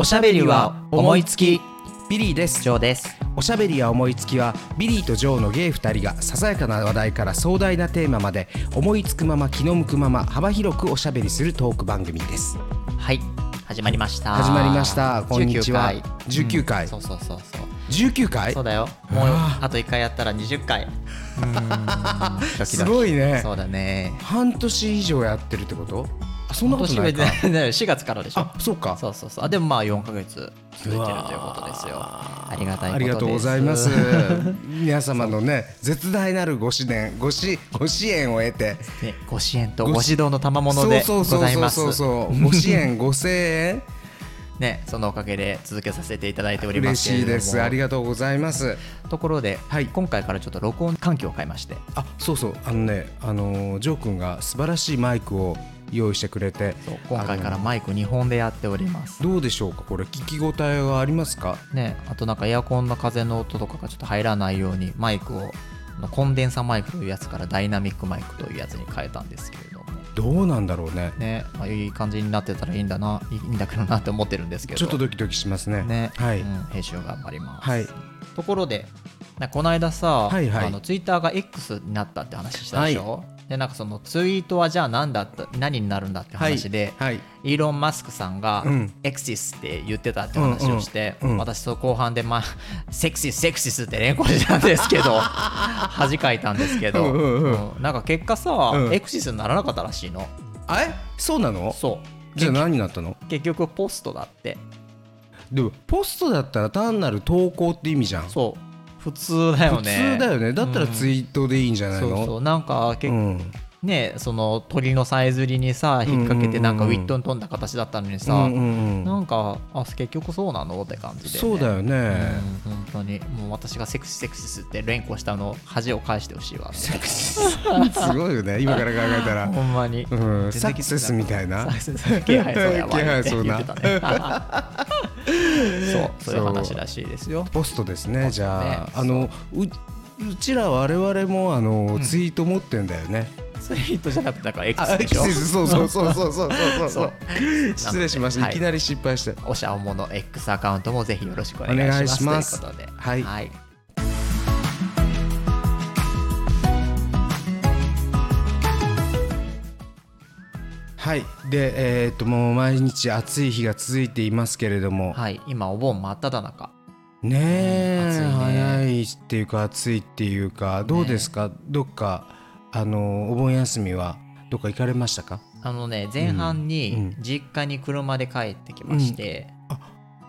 おしゃべりは思いつき。ビリーです。ジョーです。おしゃべりや思いつきはビリーとジョーのゲイ2人がささやかな話題から壮大なテーマまで思いつくまま気の向くまま幅広くおしゃべりするトーク番組です。はい。始まりました。始まりました。こんにちは。19 19回。そうそうそうそう。19回？そうだよ。もうああと1回やったら20回。うーん。ドキドキ。すごいね。そうだね。半年以上やってるってこと？あそんなことないか。今年は4月からでしょ。あそうか。そうそうそう。あでもまあ4ヶ月続いてるということですよ。ありがたいことです。ありがとうございます。皆様のね絶大なるご支援ごしご支援を得て。ねご支援とごご指導の賜物でそうごそうそうそうざいますそうそう。ご支援ご声援。ねそのおかげで続けさせていただいておりま嬉すけれども。しいです。ありがとうございます。ところで、はい。今回からちょっと録音環境を変えまして。あそうそう。あのねあのジョー君が素晴らしいマイクを用意してくれて。今回からマイク2本でやっております。どうでしょうか？これ聞き応えはありますか？ねあとなんかエアコンの風の音とかがちょっと入らないようにマイクをコンデンサマイクというやつからダイナミックマイクというやつに変えたんですけれども。どうなんだろうね？ね、まあ、いい感じになってたらいいんだないいんだけどなって思ってるんですけど。ちょっとドキドキしますね。ね、はい、うん、編集頑張ります、はい。ところでなこの間さ、はいはい。あのツイッターが X になったって話したでしょ、でなんかそのツイートはじゃあ何だった何になるんだって話で、はいイーロン・マスクさんが、うん。エクシスって言ってたって話をして、うんうんうん。私後半で、まあ、セクシスセクシスって連呼したんですけど 恥かいたんですけど、うんうんなんか結果さ、うん。エクシスにならなかったらしいの。あえそうなの？そう。じゃあ何になったの？結局ポストだって。でもポストだったら単なる投稿って意味じゃん。そう普通だよ普ね通だよね。だったらツイートでいいんじゃないの、そうそう。なんか結うんねその鳥のさえずりにさ引っ掛けてうんうん。うんうんなんかウィットに飛んだ形だったのにさ、うんうんうん。なんかあ結局そうなの？って感じで、ね、そうだよね、うん本当に。もう私がセクシーセクシスって連呼したの恥を返してほしいわ。すごいよね今から考えたら。ほんまに、うん。サクセスみたいな。気配そうやわ 気配そうな。ね。そうそういう話らしいですよ。ポストですねじゃあ、ねあのううちら我々もあの、ツイート持ってんだよねそれヒットじゃなくてなんか X でしょ？そうそうそうそうそうそうそう。失礼しました、はい、いきなり失敗して。おしゃおもの X アカウントもぜひよろしくお願いします。ということではい、はい。はい、で、えー、っともう毎日暑い日が続いていますけれども、はい、今お盆真っ只中。ねえ、うん、ね。早いっていうか暑いっていうかどうですか、ね、どっかあのお盆休みはどっか行かれましたか？あのね前半うんに実家に車で帰ってきまして、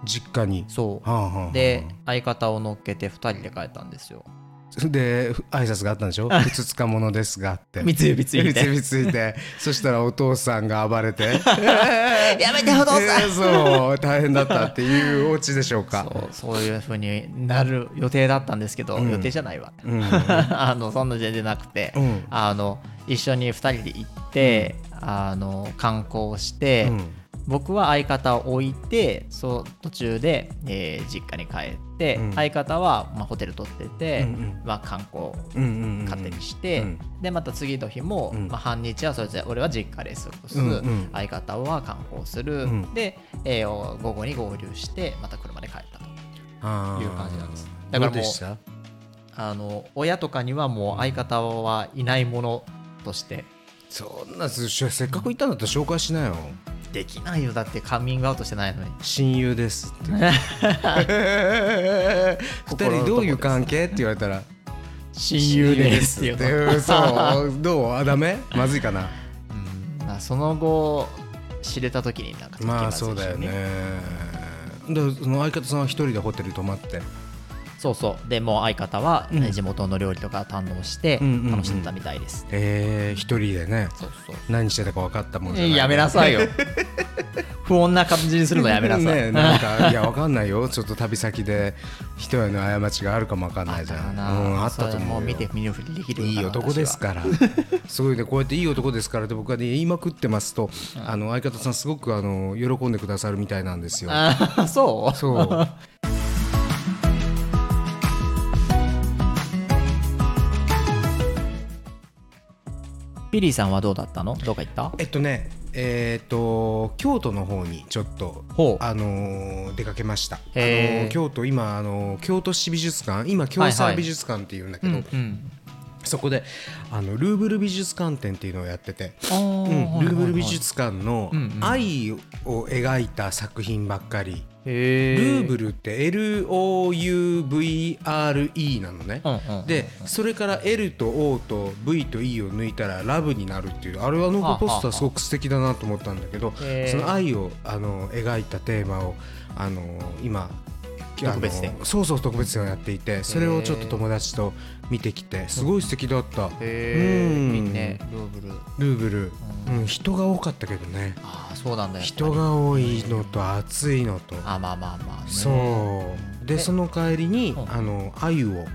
実家に？そう。はあはあはあで相方を乗っけて2人で帰ったんですよで挨拶があったんでしょ「ふつつかものですが」って。三つ指ついて。三つ指ついて。そしたらお父さんが暴れて。やめてお父さん。えーそう。大変だったっていうお家でしょうか。そうそういう風になる予定だったんですけど、うん。予定じゃないわ。うん。あのそんな全然なくて、うん。あの一緒に2人で行って、あの観光して、うん僕は相方を置いてそう途中で、えー実家に帰って、うん。相方は、まあ、ホテル取ってて、うんうん。まあ、観光うんうんうん勝手にして、うん。でまた次の日も、うん。まあ、半日はそれぞれ俺は実家で過ごす、うんうん。相方は観光する、うん。で、えーお午後に合流してまた車で帰ったと。いう感じなんです。だからもうあの親とかにはもう相方はいないものとして。そんなせっかく行ったんだったら紹介しなよできないよ。だってカミングアウトしてないのに。親友ですって。二人どういう関係って言われたら親友ですってって。いうのそう。どう？あダメ？まずいかな。うん。まあその後知れた時になんかまあそうだよね。だからその相方さんは一人でホテル泊まって。そうそう。でもう相方は、うん。地元の料理とか堪能してうんうんうん。楽しんだみたいです、えー、一人でね。そうそう。何してたか分かったもんじゃない。やめなさいよ 不穏な感じにするのやめなさい、ね なんかいや分かんないよ。ちょっと旅先で人への過ちがあるかも分かんないじゃん。あうん、あったと思う見て見ぬふりできるいい男ですかから すごいねこうやっていい男ですからって僕はね言いまくってますと、あの相方さんすごくあの喜んでくださるみたいなんですよ。そう？そう。ビリーさんはどうだったの？どうか行った？えっとねえっ、と京都の方にちょっとあのー出かけました。あの京都今あのー京都市美術館今京はいはい。沢美術館っていうんだけど、うんうん。そこであのルーブル美術館展っていうのをやってて、うんはいはいはい。ルーブル美術館の愛を描いた作品ばっかり。へルーブルルって LOUVRE なのね。でそれから L と O と V と E を抜いたらラブになるっていうあれはなんかポスターすごく素敵だなと思ったんだけどその愛をあの描いたテーマをあの今あの特別展。そうそう特別展をやっていてそれをちょっと友達と見てきてすごい素敵だった。うん。いいね。ルーブル。ルーブル、ううん、人が多かったけどね。ああそうなんだ。人が多いのと暑いのと。あまあまあまあね。そう。でえ。その帰りにうん。あの鮎を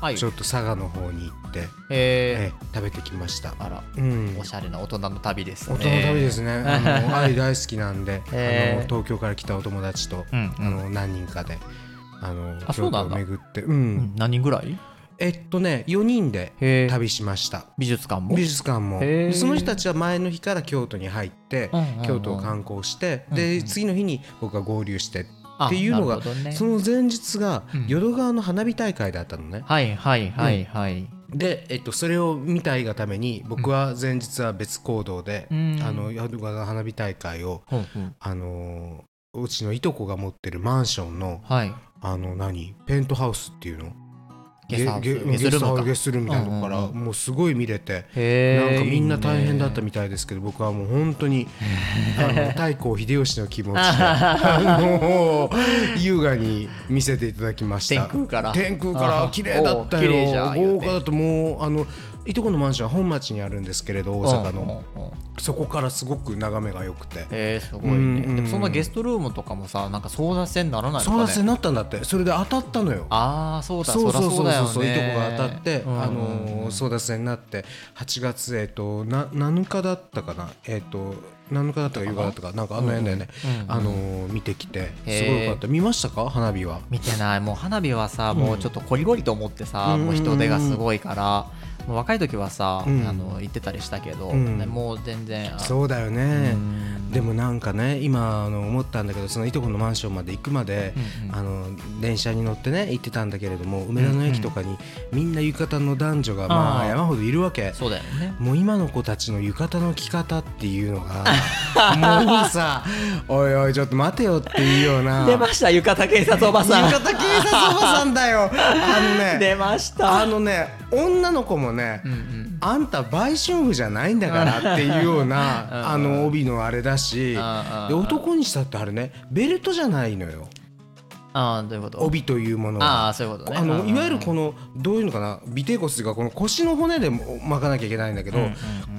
はいちょっと佐賀の方に行って、へええ食べてきました。あら。うん。おしゃれな大人の旅ですね。大人の旅ですね。あの愛大好きなんで、あの東京から来たお友達と、あの何人かで、あの京都を巡って、う、うんん何人ぐらい？えっとね4人で旅しました。美術館も？美術館も。その人たちは前の日から京都に入って京都を観光してで次の日に僕が合流してあっていうのがその前日がうん。淀川の花火大会だったのね。はいはいはいはいで、えっと、それを見たいがために僕は前日は別行動で、うん。あの花火大会を、ほんほんあのーうちのいとこが持ってるマンションのはい。あの何？ペントハウスっていうの？ゲストハウスゲゲストルみたいなとこから、もうすごい見れて。なんかみんな大変だったみたいですけど僕はもう本当にあの太閤秀吉の気持ちで あの優雅に見せていただきました。天空から。天空から綺麗だったよ。豪華だともうあのいとこのマンションは本町にあるんですけれど大阪の。そこからすごく眺めが良くて。へえすごいね、うん。うんでもそんなゲストルームとかもさなんか争奪戦にならないのかね？争奪戦になったんだって。それで当たったのよ。ああそうだそうそうそうそう。よね。いとこが当たって、あのー争奪戦になって。8月えっ、とな7日だったかな。えっ、と7日だったか8日だったかな。んかあの辺だよね、あのー見てきて。すごいよかった。見ましたか？花火は。見てない。もう花火はさ、もうちょっとこりごりと思ってさ、うん。もう人手がすごいから、もう若い時はさ、うん。あの行ってたりしたけど、うん。ねもう全然あそうだよね、うん。でもなんかね今あの思ったんだけどそのいとこのマンションまで行くまで、うんうん。あの電車に乗ってね行ってたんだけれども梅田の駅とかにみんな浴衣の男女がまあ山ほどいるわけ。そうだよね。もう今の子たちの浴衣の着方っていうのが もうさおいおいちょっと待てよっていうような。出ました浴衣警察おばさん。浴衣警察おばさんだよ。あのね 出ました。あのね女の子もね、うんうん。あんた売春婦じゃないんだからっていうよう うんなあの帯のあれだしうん。で男にしたってあれねベルトじゃないのよああどういうこと？帯というものはああそういうことね。あのうんいわゆるこのどういうのかな？尾てい骨というかこの腰の骨で巻かなきゃいけないんだけど、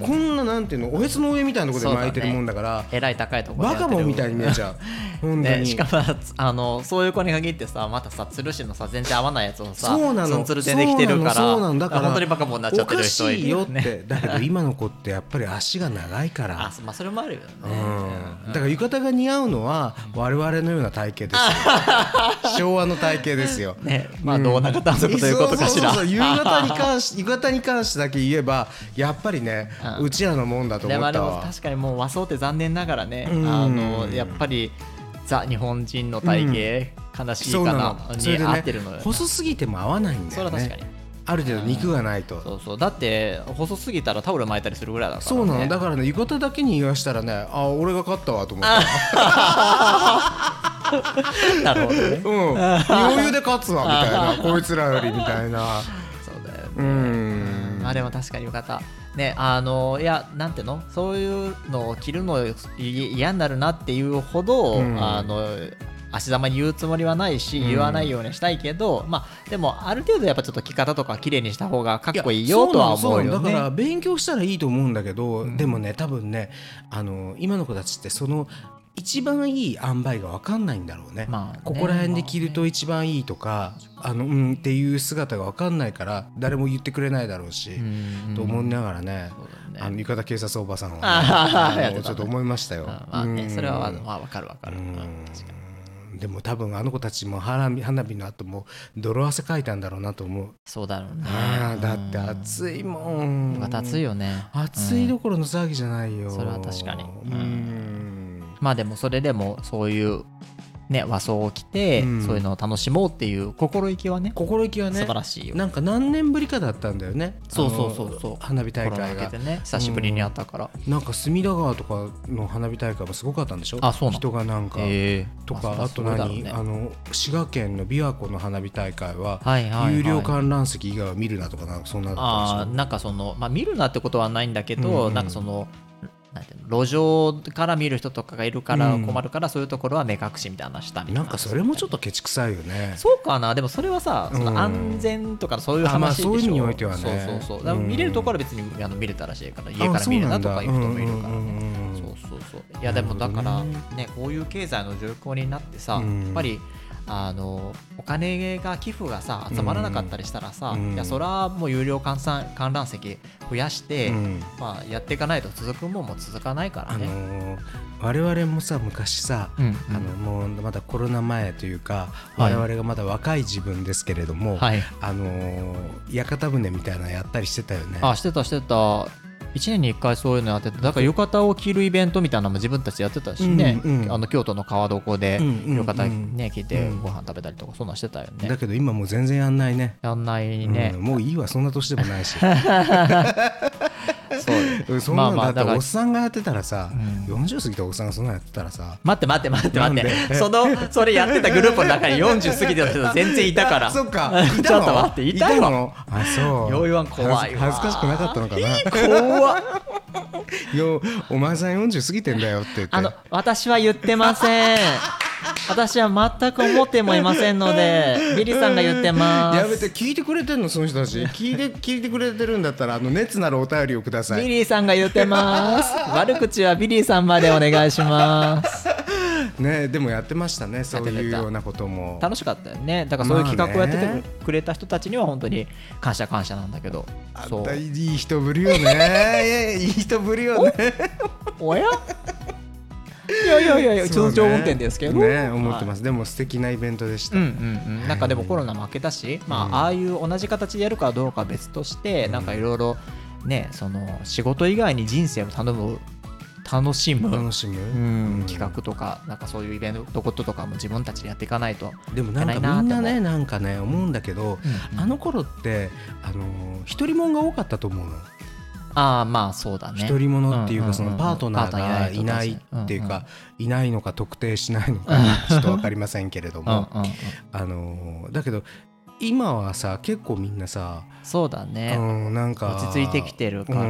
こんななんていうのおへつの上みたいなところで巻いてるもんだからえらい高いところバカボンみたいに見えちゃう。本当に、ね、しかもあのそういう子に限ってさまたさつるしのさ全然合わないやつをさそうなの。ツンツルでできてるからそうなのそうなの。だから本当にバカボンになっちゃってる人いよって、ねだけど今の子ってやっぱり足が長いから。あまあそれもあるよね。うん。だから浴衣が似合うのは我々のような体型ですよ 昭和の体型ですよ。ね。まあどうな方はそういうこということかしらそうそうそうそう。浴衣に関し 浴衣に関してだけ言えばやっぱりね、ううんちらのもんだと思ったわ。確かにもう和装って残念ながらね、うん。あのやっぱりザ日本人の体型、悲しいかなに合ってるのよ、ね細すぎても合わないんだよね。それは確かに。ある程度肉がないと、そうそう。だって細すぎたらタオル巻いたりするぐらいだから、ね、そうなの。だからね浴衣だけに言わしたらねあ俺が勝ったわと思った なるほどね。うん。余裕で勝つわみたいな。こいつらよりみたいな。そうだよね。うん。まあでも確かによかった。ねあのいやなんていうの？そういうのを着るのい嫌になるなっていうほど、うん。あの足ざまに言うつもりはないし、うん。言わないようにしたいけどまあでもある程度やっぱちょっと着方とか綺麗にした方がかっこいいよとは思うよそうなのそうなのだからね。勉強したらいいと思うんだけど、ん。でもね多分ねあの今の子たちってその一番いい塩梅が分かんないんだろうね,、まあねここら辺で着ると一番いいとか、あのうんっていう姿が分かんないから誰も言ってくれないだろうし、うんと思いながらねね。あの浴衣警察おばさんは、ね、ちょっと思いましたよ。あまあねうん。それはまあわかるわかる。でも多分あの子たちも花火花火の後も泥汗かいたんだろうなと思う、そうだろうね。ああだって暑いもん。暑いよね。暑いどころの騒ぎじゃないよ、それは確かに。うんまあでもそれでもそういうね和装を着て、うん。そういうのを楽しもうっていう心意気はね心意気はね素晴らしいよ。なんか何年ぶりかだったんだよね。そうそうそうそう。花火大会が。ね久しぶりに会ったから、なんか隅田川とかの花火大会もすごかったんでしょ？あそうなの。人がなんか、ええ。とかまあと何、あの滋賀県の琵琶湖の花火大会は、はいはいはい。有料観覧席以外は見るなとかなんかそんなのだったでしあーなんかそのまあ見るなってことはないんだけど、うんうん。なんかそのなんていうの路上から見る人とかがいるからうん困るから、そういうところは目隠しみたいなのしたみたいな。なんかそれもちょっとケチくさいよね。そうかな。でもそれはさそうんの安全とかそういうあまあ話でしょ、そういう意味においてはね。そうそうそう。だからうん見れるところは別にあの見れたらしいから家から見るなとかいう人もいるからねねそうそうそう。いやでもだからねねこういう経済の状況になってさ、うん。やっぱりあのお金が寄付がさ集まらなかったりしたらさ、うん。いやそれはもう有料観覧観覧席増やして、うん。まあ、やっていかないと続くもんも続かないからあのね。ー我々もさ昔さ、うんうん。あのもうまだコロナ前というか、はい。我々がまだ若い自分ですけれども、はい、あのー屋形船みたいなのやったりしてたよね。あしてたしてた1年に1回そういうのやっててだから浴衣を着るイベントみたいなのも自分たちやってたしね、うんうん。あの京都の川床でうんうんうん。浴衣ね着てうん。ご飯食べたりとかそんなんしてたよね、だけど今もう全然やんないね。やんないね。うん、もういいわそんな年でもないし。そう。う。んそんなのだってまあまあだからおっさんがやってたらさ、うん。40過ぎたおっさんがそんなのやってたらさ。待って待って待って待って。そのそれやってたグループの中に40過ぎてた人全然いたから。あ そっか。ちょっと待っていたあそう。よう言わん怖いわ。恥ず恥ずかしくなかったのかな。怖っ。よお前さん40過ぎてんだよって言って。あの私は言ってません。私は全く思ってもいませんのでビリーさんが言ってます。やめて聞いてくれてんのその人たち。聞いて聞いてくれてるんだったらあの熱なるお便りをください。ビリーさんが言ってます。悪口はビリーさんまでお願いしますねでもやってましたねそういうようなことも。楽しかったよね。だからそういう企画をやってまあねてくれた人たちには本当に感謝感謝なんだけど。あんたそういい人ぶるよね。い やいい人ぶるよね。おや？いやいやいやいや通常運転ですけど。ね思ってます。す、でも素敵なイベントでした、うんうんうん、なんかでもコロナも明けたし、まあ、うん。ああいう同じ形でやるかどうかは別として、なんかいろいろねその仕事以外に人生を頼む楽しむ、楽しむ、うん、企画とかなんかそういうイベントこととかも自分たちでやっていかないと、でもなんかみんなねなんかね思うんだけど、あの頃ってあの一人もんが多かったと思うの。ああまあそうだね。一人者っていううんうんうんかそのパートナーがいないっていうかいない。のか特定しないのか ちょっと分かりませんけれどうんもうんうん。あのだけど今はさ結構みんなさそうだね、うんなんか落ち着いてきてるから。う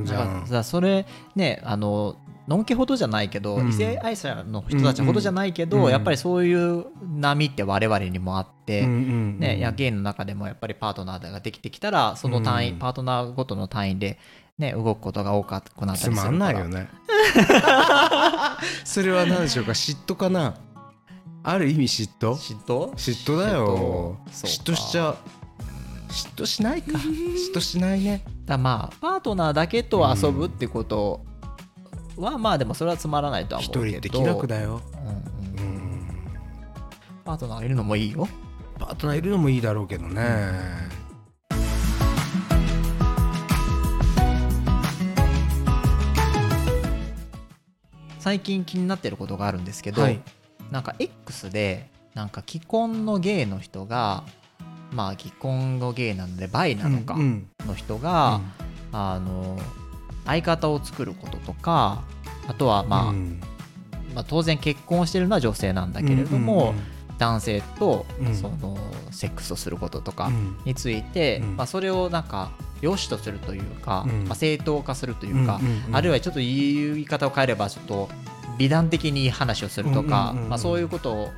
んじゃなんかさそれねあののんけほどじゃないけど、うん。異性愛者の人たちほどじゃないけど、うん。やっぱりそういう波って我々にもあって、うんうんうんね、やゲイの中でもやっぱりパートナーができてきたらその単位、うん。パートナーごとの単位で、ね、動くことが多くなったりすつまるから。んないよね。それは何でしょうか？嫉妬かな？ある意味嫉妬？嫉妬？嫉妬だよ。嫉妬？しちゃう。嫉妬しないか。嫉妬しないね。だまあパートナーだけと遊ぶってことは、まあでもそれはつまらないとは思うけど。一人って気楽だよ。うんうん。うん。パートナーがいるのもいいよ？パートナーいるのもいいだろうけどね。最近気になってることがあるんですけど、はいなんか X でなんか既婚のゲイの人がまあ既婚のゲイなのでバイなのかうんうん。の人が、あの相方を作ることとかあとは、まあうん。まあ当然結婚してるのは女性なんだけれども、男性とうん。そのセックスをすることとかうんうん。について、うん。まあ、それをなんか良しとするというか、うん。まあ、正当化するというか、うんうんうん。あるいはちょっと言い方を変えればちょっと美談的に話をするとか、うんうんうんうん。まあ、そういうことを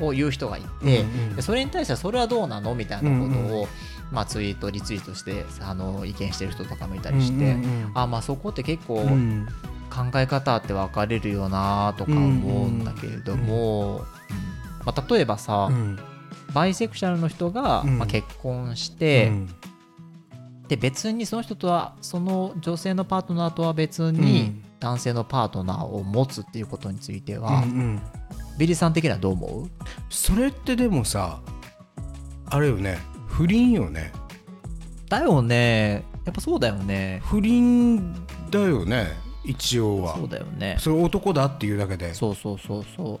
を言う人がいうんて、うん。でそれに対してはそれはどうなのみたいなことを、うんうまあ、ツイートリツイートしてあの意見してる人とかもいたりして、うんうんうん。あまあそこって結構うん。考え方って分かれるよなとか思うんだけれども、うんまあ、例えばさ、うん。バイセクシャルの人が、うん。まあ、結婚して、うん。で別にその人とはその女性のパートナーとは別うにん男性のパートナーを持つっていうことについてうは、ん。ビリーさん的にはどう思う？それってでもさあれよね不倫よね。だよね。やっぱそうだよね。不倫だよね一応は。そうだよね。それ男だっていうだけで。そうそうそうそう。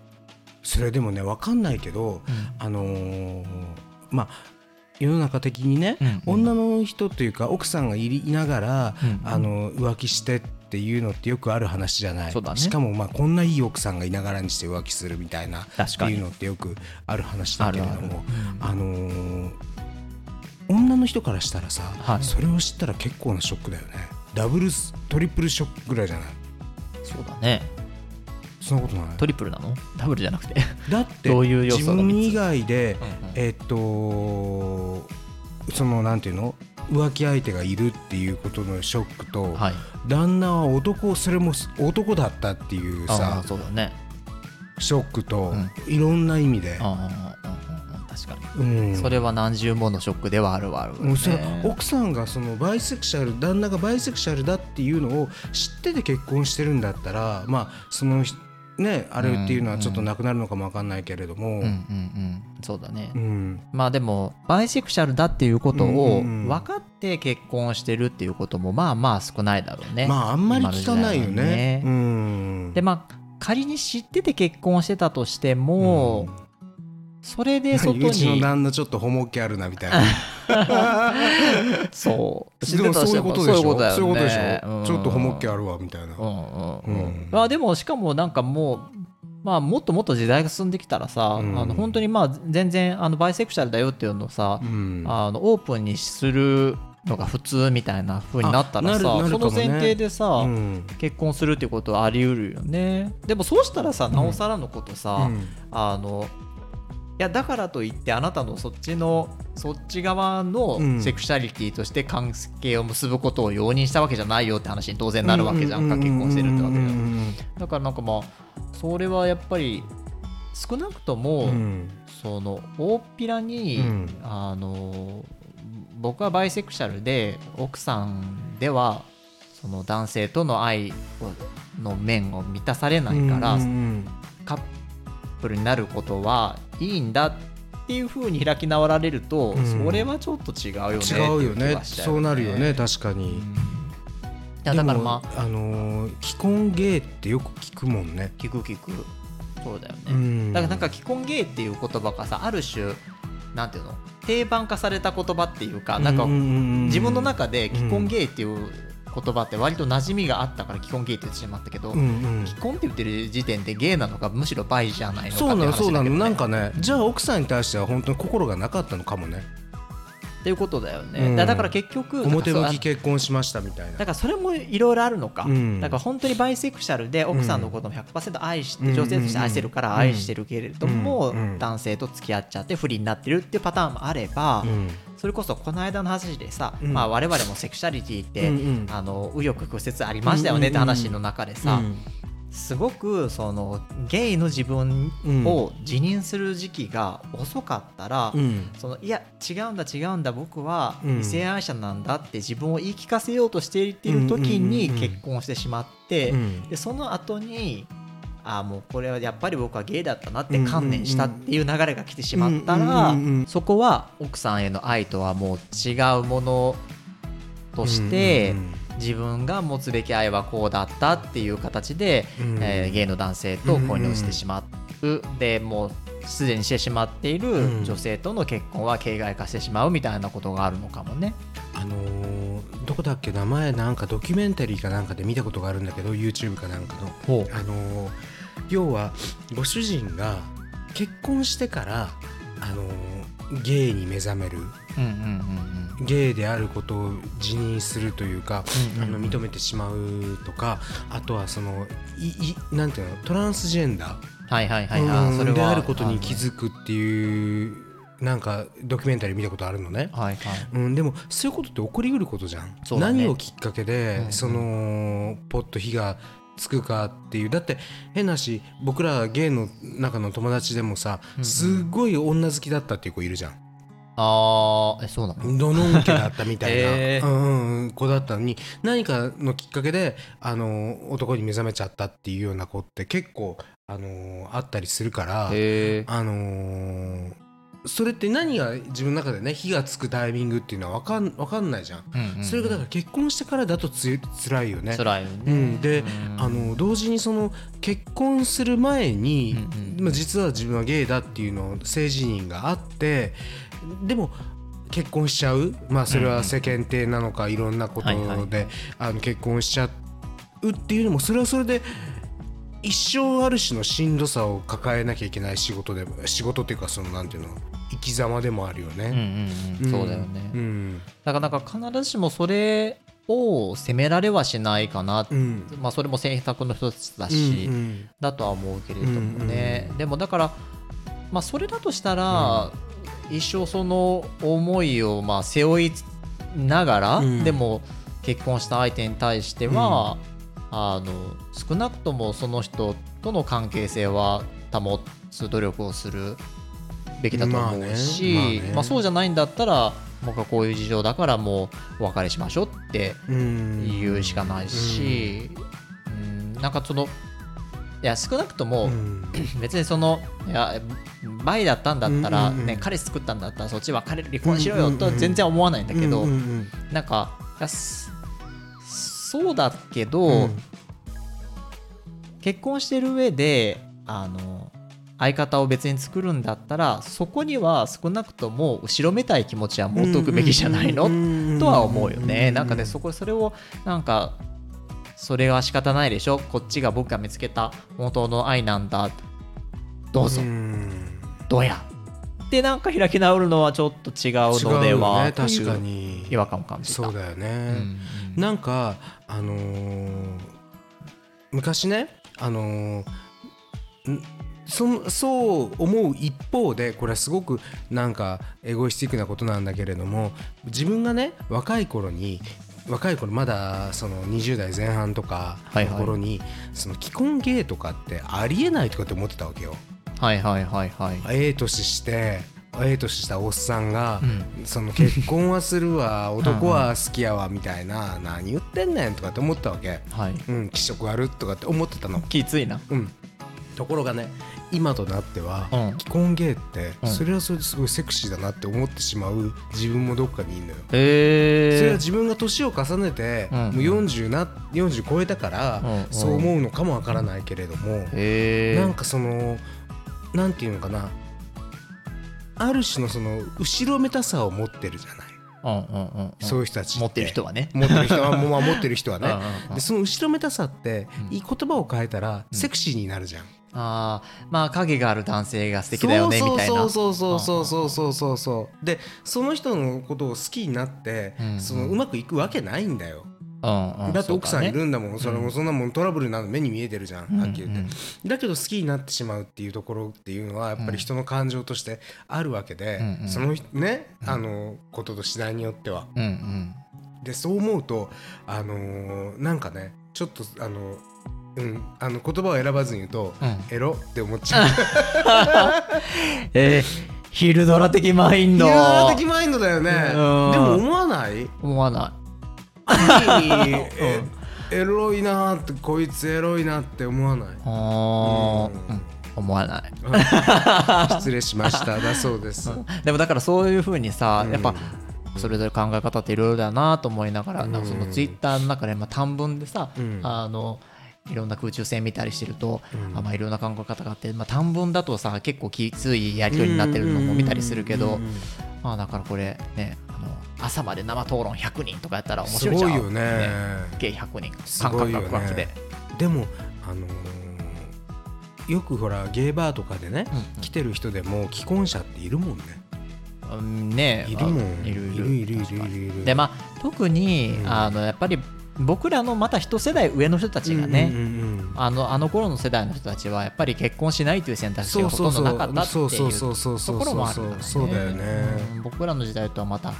それでもね分かんないけど、うん。あのーまあ世の中的にね、うんうん。女の人というか奥さんがいながら、うんうん。あの浮気してっていうのってよくある話じゃない、ね。しかもまあこんないい奥さんがいながらにして浮気するみたいなっていうのってよくある話だけれどもあのー女の人からしたらさ、はい。それを知ったら結構なショックだよね。ダブルストリプルショックぐらいじゃない？そうだね。そんなことない？トリプルなの？ダブルじゃなくて。だって自分以外で、えっとそのなんていうの？浮気相手がいるっていうことのショックと、はい。旦那は男それも男だったっていうあさあそうだね。ショックと、うん。いろんな意味で、確かに。うん、それは何重ものショックではあるわあるね。奥さんがそのバイセクシャル旦那がバイセクシャルだっていうのを知ってて結婚してるんだったらまあそのひねあれっていうのはちょっとなくなるのかもわかんないけれども、うんうんうん。そうだね。うん。まあでもバイセクシャルだっていうことうんをうんうん。分かって結婚してるっていうこともまあまあ少ないだろうね。まああんまり聞かないよ今の時代はね。うん。でまあ仮に知ってて結婚してたとしても、それで外 うちのに旦那ちょっとホモ気あるなみたいな そう。でもそういうことでしょ。そういうことだよね。そういうことでしょ、うんちょっとホモ気あるわみたいな、うんうんうん。うん。まあでもしかもなんかもうまあもっともっと時代が進んできたらさ、うん。あの本当にまあ全然あのバイセクシャルだよっていうのをさ、うん。あのオープンにするのが普通みたいな風になったらさ、あなるなるその前提でさ、うん。結婚するっていうことはあり得るよね。でもそうしたらさなおさらのことさ、うん。あのいやだからといってあなたのそっちのそっち側のうん。セクシャリティとして関係を結ぶことを容認したわけじゃないよって話に当然なるわけじゃんか、結婚してるってわけじゃん。だからなんかまあそれはやっぱり少なくとも、うん。その大っぴらに、うん。あの僕はバイセクシャルで奥さんではその男性との愛をの面を満たされないから、カップルになることはいいんだっていう風に開き直られると、うん。それはちょっと違うよね違うよねはしちゃそうなるよね。確かに、うんいやだからまあああのー既婚ゲイってよく聞くもんね。聞く聞く。そうだよね、うん。だからなんか既婚ゲイっていう言葉がさある種なんていうの？定番化された言葉っていうかなんか自分の中で既婚ゲイっていう言葉って割と馴染みがあったから既婚ゲイって言ってしまったけど、うんうん。既婚って言ってる時点でゲイなのかむしろバイじゃないのかそうなのそうななんかねじゃあ奥さんに対しては本当に心がなかったのかもね。っていうことだよね、うん。だだから結局表向き結婚しましたみたいな。だからそれもいろいろあるのか、うん。だから本当にバイセクシャルで奥さんのことも100%愛して、うん女性として愛してるから愛してるけれども、男性と付き合っちゃって不倫になってるっていうパターンもあれば、うんそれこそこの間の話でさ、うん。まあ、我々もセクシャリティって、うんうん。あの右翼曲折ありましたよねって話の中でさ、うん。すごくそのゲイの自分を自認する時期が遅かったら、うん。そのいや違うんだ違うんだ僕はうん。異性愛者なんだって自分を言い聞かせようとしている時にうんうんうんうん。結婚してしまって、うん。でその後にあもうこれはやっぱり僕はゲイだったなって観念したっていう流れが来てしまったらそこは奥さんへの愛とはもう違うものとして自分が持つべき愛はこうだったっていう形で、うんえーゲイの男性と恋に落ちてしまう、でもうすでにしてしまっている女性との結婚は形骸化してしまうみたいなことがあるのかもね。あのーどこだっけ？名前なんかドキュメンタリーかなんかで見たことがあるんだけど YouTube かなんかの。ほあのー要はご主人が結婚してからあのーゲイに目覚めるうんうんうんゲイであることを自認するというか、うんうんあの認めてしまうとかあとはそのいいなんていうのトランスジェンダー、はいはいはい。あうん。それはであることに気づくっていうなんかドキュメンタリー見たことあるのね。はいはい。うん、でもそういうことって起こりうることじゃん、ね。何をきっかけで、うんうん。そのポッと火がつくかっていう。だって変なし僕らゲイの中の友達でもさ、うんうん。すごい女好きだったっていう子いるじゃん。あーえそうなの？どのんけだったみたいな、へー。うん子だったのに何かのきっかけであの男に目覚めちゃったっていうような子って結構あのあったりするからへえあのーそれって何が自分の中でね火がつくタイミングっていうのは分かんわかんないじゃん、うんうんそれがだから結婚してからだとつ辛いよね。辛いよね、うん、で、うんあの同時にその結婚する前に、うんうんまあ、実は自分はゲイだっていうのを性自認があってでも結婚しちゃう、まあ、それは世間体なのかいろんなことで、はいはい。あの結婚しちゃうっていうのもそれはそれで一生ある種のしんどさを抱えなきゃいけない仕事で仕事っていうかそのなんていうの？生き様でもあるようんね。うん。うん、そうだよね、うん。だからなんか必ずしもそれを責められはしないかな、うん。まあそれも選択の一つだうし、ん。だとは思うけれどもね、でもだからまあそれだとしたら、一生その思いをまあ背負いながら、うん。でも結婚した相手に対しては、あの少なくともその人との関係性は保つ努力をするべきだと思うし、まあね。まあねまあそうじゃないんだったら僕はこういう事情だからもうお別れしましょうってうん。言うしかないし、うん。なんかそのいや少なくとも、うん。別にそのいやバイだったんだったら、ね彼氏作ったんだったらそっちは彼離婚しろよとは全然思わないんだけど、なんかそうだけど、うん。結婚してる上であの相方を別に作るんだったらそこには少なくとも後ろめたい気持ちは持っておくべきじゃないの、とは思うよね。なんかね、そこそれをなんかそれは仕方ないでしょ？こっちが僕が見つけた本当の愛なんだ。どうぞ、んどうや？でなんか開き直るのはちょっと違うのでは、ね確かに違和感を感じた。そうだようね、んなんかあのー昔ねあのーんそそう思う一方でこれはすごくなんかエゴイスティックなことなんだけれども自分がね若い頃に若い頃まだその20代前半とかはいはいの頃に、その既婚ゲイとかってありえないとかって思ってたわけよ。はいはいはいはい。ええ年してええ年したおっさんが、うんその結婚はするわ 男は好きやわみたいな何言ってんねんとかって思ったわけはい。うん気色悪とかって思ってたのきついな。うんところがね今となっては、うん。既婚ゲイって、うん。それはそれですごいセクシーだなって思ってしまう自分もどっかにいるのよ、それは自分が年を重ねて、うん。もう40な40超えたから、そう思うのかもわからないけれども、なんかそのなんていうのかなある種のその後ろめたさを持ってるじゃない、そういう人たち持ってる人はね。持ってる人はもう まあ持ってる人はね。その後ろめたさって、うん。いい言葉を変えたらセクシーになるじゃん、ああまあ影がある男性が素敵だよねみたいな。そうそうそうそうそうそうそう。そうでその人のことを好きになって、うんうん。そのうまくいくわけないんだよ、うんうんだって奥さんいるんだもん。そ,、それもそんなもんトラブルなの目に見えてるじゃん、うんはっきり言って、うんだけど好きになってしまうっていうところっていうのはやっぱり人の感情としてあるわけで、うんうん。そのねあのことと次第によっては。うんうん。でそう思うとあのーなんかねちょっとあのうん。あの言葉を選ばずに言うと、うん。エロって思っちゃう。えー、ヒルドラ的マインド。ヒラ的マインドだよね。でうん。も思わない？思わない。え エロいなーってこいつエロいなって思わない？あー、うん、思わない。失礼しましただそうです。でもだからそういうふうにさ、うん。やっぱそれぞれ考え方っていろいろだなと思いながら、うん。なんかそのツイッターの中でまあ短文でさ、うん。あのいろんな空中戦見たりしてると、うん。あまあいろんな考え方があって、まあ、短文だとさ結構きついやり取りになってるのも見たりするけど、うん。まあだからこれねあの朝まで生討論100人とかやったら面す白いじゃん。ごいよね。計100人。す感覚が空きで、でもあのーよくほらゲーバーとかでね、うん来てる人でも既婚者っているもんね。うんねいるもん。あいるいるいる。いるいるいるいる。でまあ特に、うん。あのやっぱり僕らのまた一世代上の人たちがね、うんうんうんあのあの頃の世代の人たちはやっぱり結婚しないという選択肢がほとんどなかったっていうところもあるからね。そうだよね。うん僕らの時代とはまた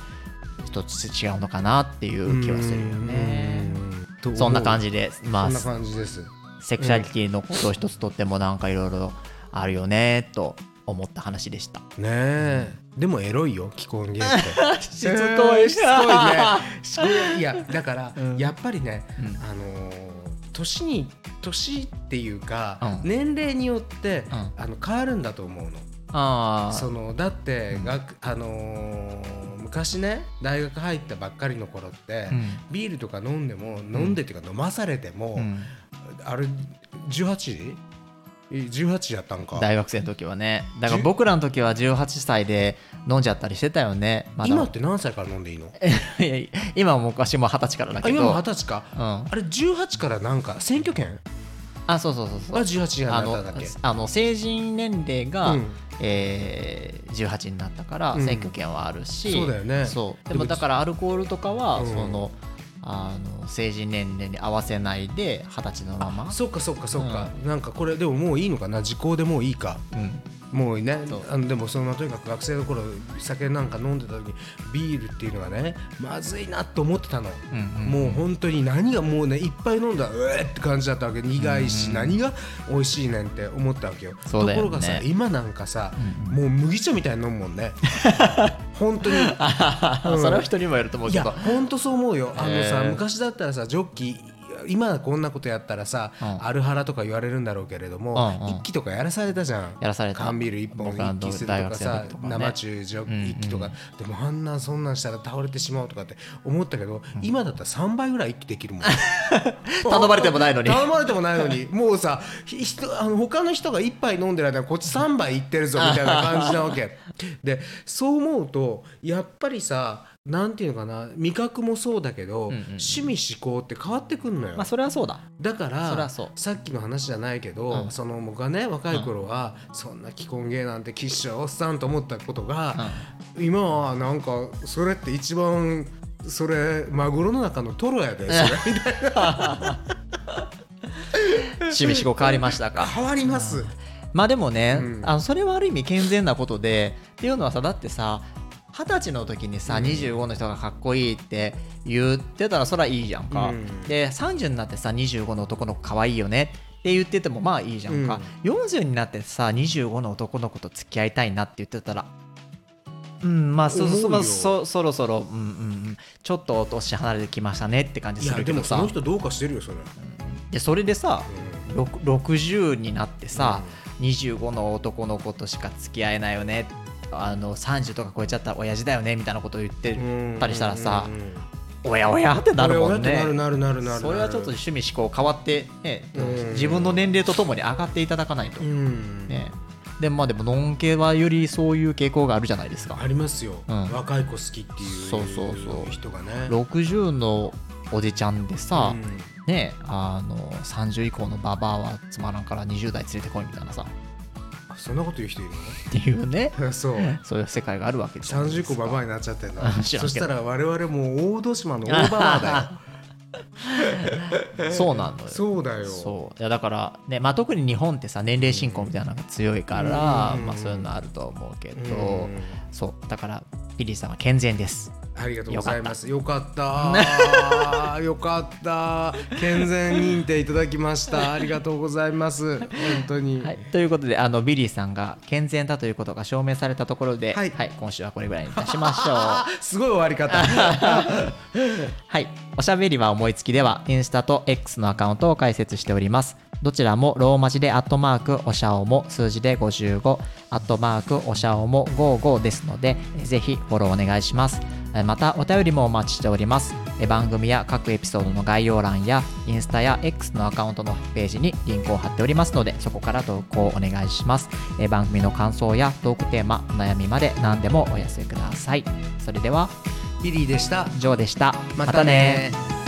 一つ違うのかなっていう気はするよね。うん。そんな感じでまあそんな感じです。セクシャリティのことを一つとってもなんかいろいろあるよねと思った話でした。ねえ。でもエロいよ既婚ゲイって。しつこい。しつこいね。い。いやだから、うん。やっぱりね、うん。あのー年に年っていうか、うん。年齢によって、うん。あの変わるんだと思うの。あそのだって、うん。学あのー昔ね大学入ったばっかりの頃って、うん。ビールとか飲んでも飲んでっていうか飲まされても、うん。あれ 18? え18やったんか。大学生の時はね。だから僕らの時は18歳で飲んじゃったりしてたよね。まだ。今って何歳から飲んでいいの？今も昔も二十歳からだけど。あ今も二十歳か。うん、ああれ18からなんか選挙権？そうそうそうそう。は18にあのなっただっけ。あの成人年齢が、うん。えー18になったからうん。選挙権はあるし、そうだよね。そう。ででももだからアルコールとかは、うん。そのあの成人年齢に合わせないで二十歳のまま。そっかそっかそっか、なんかこれでももういいのかな？時効でもういいか。うんもうねあのでもそのとにかく学生の頃酒なんか飲んでた時にビールっていうのがねまずいなと思ってたの、うんうんもう本当に何がもうねいっぱい飲んだらうえって感じだったわけ。苦いし、うん何が美味しいねんって思ったわけよ。ね。ところがさ今なんかさ、うんもう麦茶みたいに飲むもんね。本当に。うん。それは人にもよると思ういやけど本当そう思うよ。あのさ、昔だったらさジョッキ今はこんなことやったらさ、うん。アルハラとか言われるんだろうけれども、うんうん。一気とかやらされたじゃん。やらされた。缶ビール一本一気するとかさね。生中ジョうんうん。一気とか、でもあんなそんなんしたら倒れてしまうとかって思ったけど、今だったら3倍ぐらい一気できるもん。頼まれてもないのに。頼まれてもないのに。もうさひ人あの他の人が1杯飲んでる間にこっち3杯いってるぞみたいな感じなわけ。でそう思うとやっぱりさなんていうのかな味覚もそうだけど、うんうん趣味思考って変わってくんのよ、まあそれはそうだ。だからそりゃそう。さっきの話じゃないけど、うん。その僕がね若い頃は、そんな既婚芸なんてきっしょおっさんと思ったことが、今はなんかそれって一番それマグロの中のトロやでそれ。みたいな趣味思考変わりましたか。変わります、まあでもね、うん。あのそれはある意味健全なことでっていうのはさだってさ二十歳の時にさ、うん。25の人がかっこいいって言ってたらそりゃいいじゃんか、うん。で30になってさ25の男の子かわいいよねって言っててもまあいいじゃんか、40になってさ25の男の子と付き合いたいなって言ってたらうんまあそそそそろそろ、うんうんうん、ちょっと年離れてきましたねって感じするけどさ。もその人どうかしてるよそれ、でそれでさうん。ろく60になってさ、25の男の子としか付き合えないよねあの30とか超えちゃったら親父だよねみたいなことを言ってうん。たりしたらさおやおや？ってなるもんね。なるなるなるなるそれはちょっと趣味思考変わって、ねうん。自分の年齢とともに上がっていただかないと、うん。ね。でもまあでもノン系はよりそういう傾向があるじゃないですか。ありますよ、うん。若い子好きっていうそうそうそう。人がね。60のおじちゃんでさ、うん。ねあの30以降のババアはつまらんから20代連れてこいみたいなさ。あそんなこと言う人いるっていうね。の そう。そういう世界があるわけです。よ30個ババアになっちゃってんだ そしたら我々もう大戸島の大ババアだ そうなのよよ。そうだよ。そう。いやだからね、まあ、特に日本ってさ年齢進行みたいなのが強いから、うん。まあ、そういうのあると思うけど、うん。そう。だからビリーさんは健全です。ありがとうございます。よかった。よかった。健全認定いただきました。ありがとうございます。本当に、はい、ということであのビリーさんが健全だということが証明されたところで、はい。今週はこれぐらいにいたしましょう。あ すごい終わり方。はい。おしゃべりは思いつきでは、インスタと X のアカウントを開設しております。どちらもローマ字でアットマークおしゃおも数字で55アットマークおしゃおも55ですのでえぜひフォローお願いします。えまたお便りもお待ちしております。え番組や各エピソードの概要欄やインスタや X のアカウントのページにリンクを貼っておりますのでそこから投稿をお願いします。え番組の感想やトークテーマお悩みまで何でもお寄せください。それではビリーでした。ジョーでした。またね